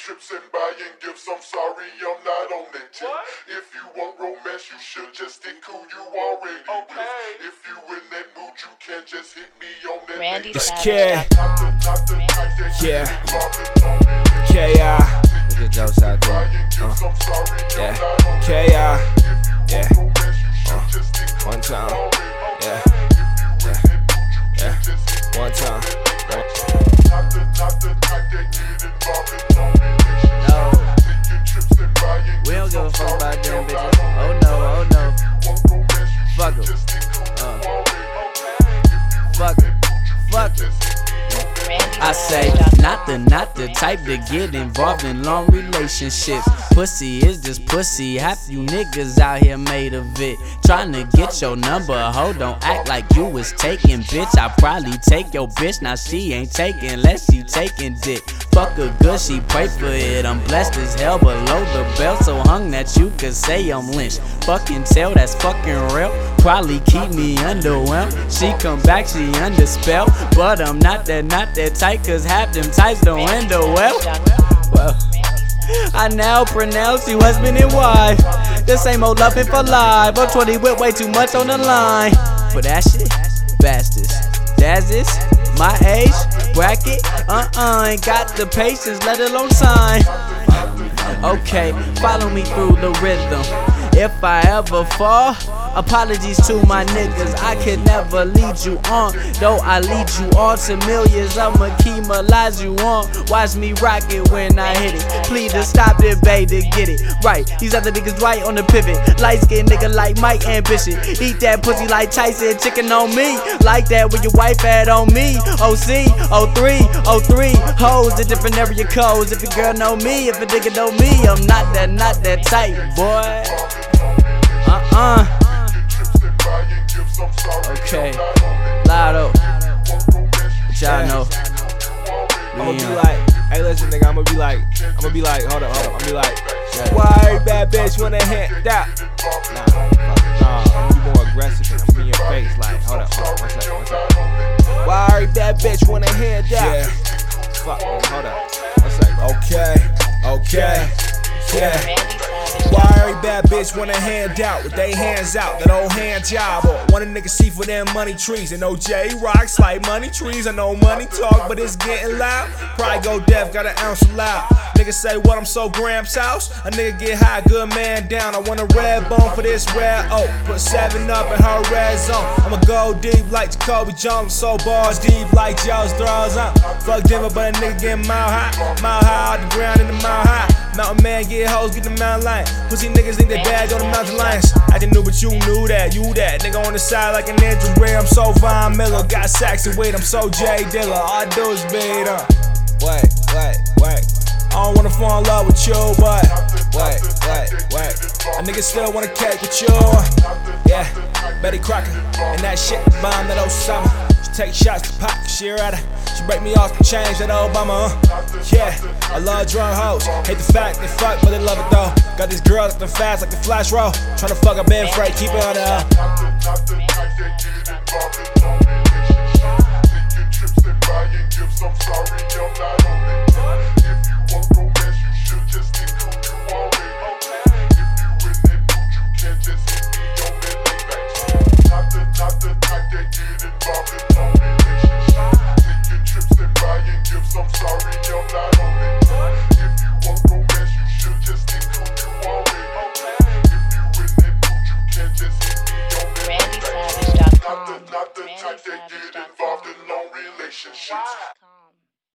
trips and buying gifts. I'm sorry, I'm not on that tip. If you want romance, you should just stick who you already Okay. with. If you in that mood, you can just hit me on that. Randy next Savage. kid. Not the, not the type that get Yeah. involved in no relationship. K.I. Look at Joe out there. Buying gifts, uh. I'm sorry, I'm Yeah. not on that K.I. Not the, type to get involved in long relationships. Pussy is just pussy. Half you niggas out here made of it. Trying to get your number, ho, don't act like you was taking, bitch. I probably take your bitch, now she ain't taking, unless she taking dick. Fuck a good, she pray for it. I'm blessed as hell below the belt, so hung that you could say I'm lynched. Fucking tell that's fucking real. Probably keep me underwhelmed. She come back, she under spell. But I'm not that, not that tight, cause half them types don't end well. Well, I now pronounce you husband and wife. The same old loving for life. I'm 20 with way too much on the line. For that shit, bastards. That's this, my age, bracket. Uh uh, ain't got the patience, let alone sign. Okay, follow me through the rhythm. If I ever fall, apologies to my niggas. I can never lead you on, though I lead you on to millions. I'ma lies you on. Watch me rock it when I hit it. Please to stop it, babe, to get it right. These other niggas right on the pivot. Light skinned nigga like Mike Ambition. Eat that pussy like Tyson, chicken on me. Like that with your wife had on me. OC, 03, 03. Hoes, the different area codes. If your girl know me, if a nigga know me, I'm not that, not that type, boy. I'ma be like, hey, listen, nigga, I'ma be like, I'ma be like, hold up, hold up, I'ma be like, why every bad bitch wanna hand that? Nah, fuck, nah, I'm gonna be more aggressive and I'm gonna be in your face, like, hold up, hold up, one second, one second. Why every bad bitch wanna hand that? Fuck, hold up, one second. Okay, okay, yeah. Bad bitch want a hand out with they hands out? That old hand job or want a nigga see for them money trees. And OJ rocks like money trees. I know money talk, but it's getting loud. Probably go deaf, got an ounce of loud. Nigga say what I'm so Gramps house. A nigga get high, good man down. I want a red bone for this red oak. Put seven up in her red zone. I'ma go deep like Jacoby Jones. So bars deep like Joe's throws up. Fuck Denver, but a nigga get mile high. Mile high out the ground in the mile high. Mountain man get hoes, get the mountain lion. Pussy niggas think they bad, go the mountain lions. I didn't know, but you knew that, you that. Nigga on the side like an Andrew Ray, I'm so Von Miller. Got sacks and weight, I'm so Jay Dilla. All I do is beat up. Wait, wait, wait. I don't wanna fall in love with you, but wait, wait, wait. A nigga still wanna cake with you. Yeah, Betty Crocker and that shit bomb that Osama. Take shots to pop, she at her. She break me off the change that Obama. Uh. Yeah, I love drunk hoes. Hate the fact they fuck, but they love it though. Got these girls acting fast like the flash roll. Tryna fuck up Ben Freight, keep it on the. Uh. Next. Not the, RandySavage.com. not the type that get involved in long relationships.